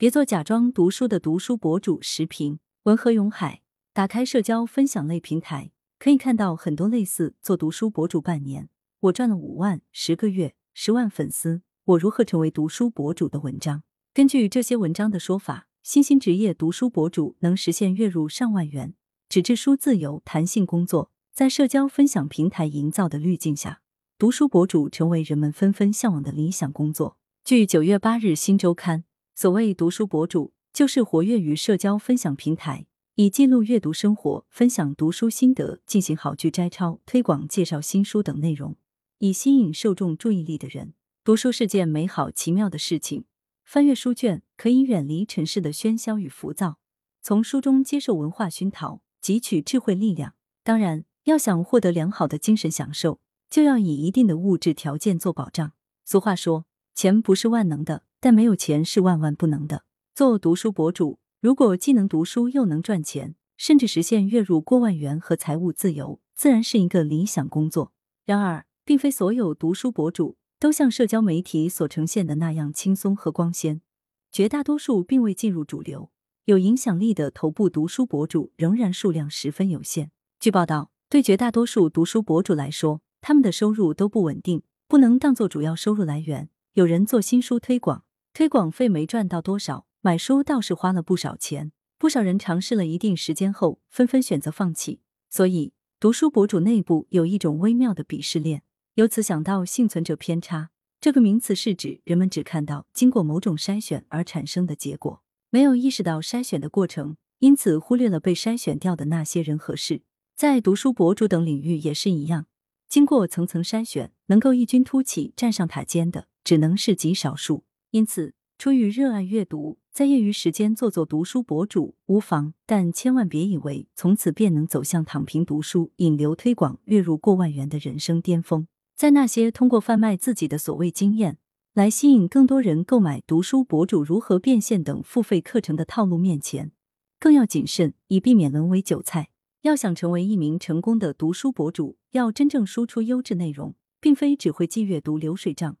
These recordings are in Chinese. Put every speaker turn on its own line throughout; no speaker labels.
别做假装读书的读书博主。时评：文和永海。打开社交分享类平台，可以看到很多类似“做读书博主半年，我赚了五万；十个月，十万粉丝，我如何成为读书博主”的文章。根据这些文章的说法，新兴职业读书博主能实现月入上万元，纸质书自由、弹性工作，在社交分享平台营造的滤镜下，读书博主成为人们纷纷向往的理想工作。据九月八日《新周刊》，所谓读书博主，就是活跃于社交分享平台。以记录阅读生活、分享读书心得、进行好句摘抄、推广介绍新书等内容，以吸引受众注意力的人。读书是件美好奇妙的事情，翻阅书卷可以远离尘世的喧嚣与浮躁，从书中接受文化熏陶，汲取智慧力量。当然，要想获得良好的精神享受，就要以一定的物质条件做保障。俗话说，钱不是万能的，但没有钱是万万不能的。做读书博主。如果既能读书又能赚钱，甚至实现月入过万元和财务自由，自然是一个理想工作。然而，并非所有读书博主都像社交媒体所呈现的那样轻松和光鲜，绝大多数并未进入主流。有影响力的头部读书博主仍然数量十分有限。据报道，对绝大多数读书博主来说，他们的收入都不稳定，不能当做主要收入来源。有人做新书推广，推广费没赚到多少。买书倒是花了不少钱，不少人尝试了一定时间后，纷纷选择放弃。所以，读书博主内部有一种微妙的鄙视链。由此想到幸存者偏差这个名词，是指人们只看到经过某种筛选而产生的结果，没有意识到筛选的过程，因此忽略了被筛选掉的那些人和事。在读书博主等领域也是一样，经过层层筛选，能够异军突起站上塔尖的，只能是极少数。因此，出于热爱阅读。在业余时间做做读书博主无妨，但千万别以为从此便能走向躺平读书、引流推广、月入过万元的人生巅峰。在那些通过贩卖自己的所谓经验来吸引更多人购买读书博主如何变现等付费课程的套路面前，更要谨慎，以避免沦为韭菜。要想成为一名成功的读书博主，要真正输出优质内容，并非只会记阅读流水账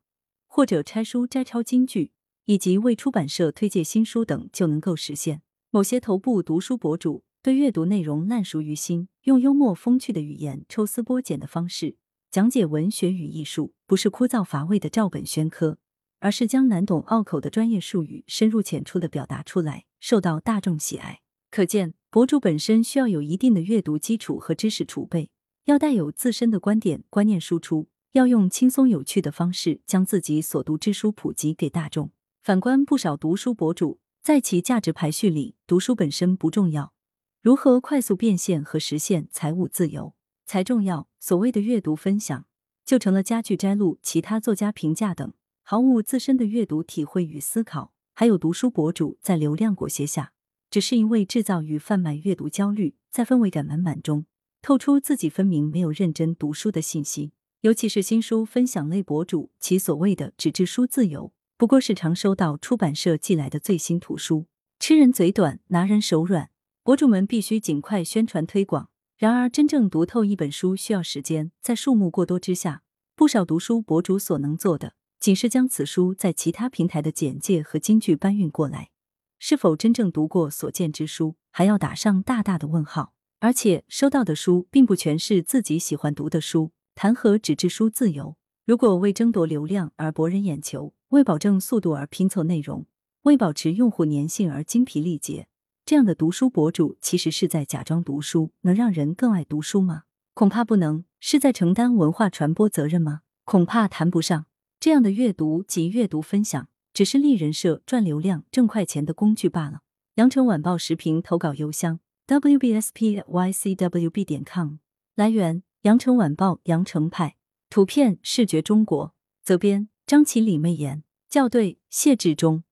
或者拆书摘抄金句。以及为出版社推荐新书等就能够实现。某些头部读书博主对阅读内容烂熟于心，用幽默风趣的语言、抽丝剥茧的方式讲解文学与艺术，不是枯燥乏味的照本宣科，而是将难懂拗口的专业术语深入浅出的表达出来，受到大众喜爱。可见，博主本身需要有一定的阅读基础和知识储备，要带有自身的观点观念输出，要用轻松有趣的方式将自己所读之书普及给大众。反观不少读书博主，在其价值排序里，读书本身不重要，如何快速变现和实现财务自由才重要。所谓的阅读分享，就成了家具摘录、其他作家评价等，毫无自身的阅读体会与思考。还有读书博主在流量裹挟下，只是一味制造与贩卖阅读焦虑，在氛围感满满中透出自己分明没有认真读书的信息。尤其是新书分享类博主，其所谓的纸质书自由。不过是常收到出版社寄来的最新图书，吃人嘴短，拿人手软。博主们必须尽快宣传推广。然而，真正读透一本书需要时间，在数目过多之下，不少读书博主所能做的，仅是将此书在其他平台的简介和金句搬运过来。是否真正读过所见之书，还要打上大大的问号。而且，收到的书并不全是自己喜欢读的书，谈何纸质书自由？如果为争夺流量而博人眼球，为保证速度而拼凑内容，为保持用户粘性而精疲力竭，这样的读书博主其实是在假装读书，能让人更爱读书吗？恐怕不能。是在承担文化传播责任吗？恐怕谈不上。这样的阅读及阅读分享，只是立人设、赚流量、挣快钱的工具罢了。羊城晚报时评投稿邮箱：wbspycwb 点 com。来源：羊城晚报羊城派。图片：视觉中国。责编：张起李媚妍，校对：谢志忠。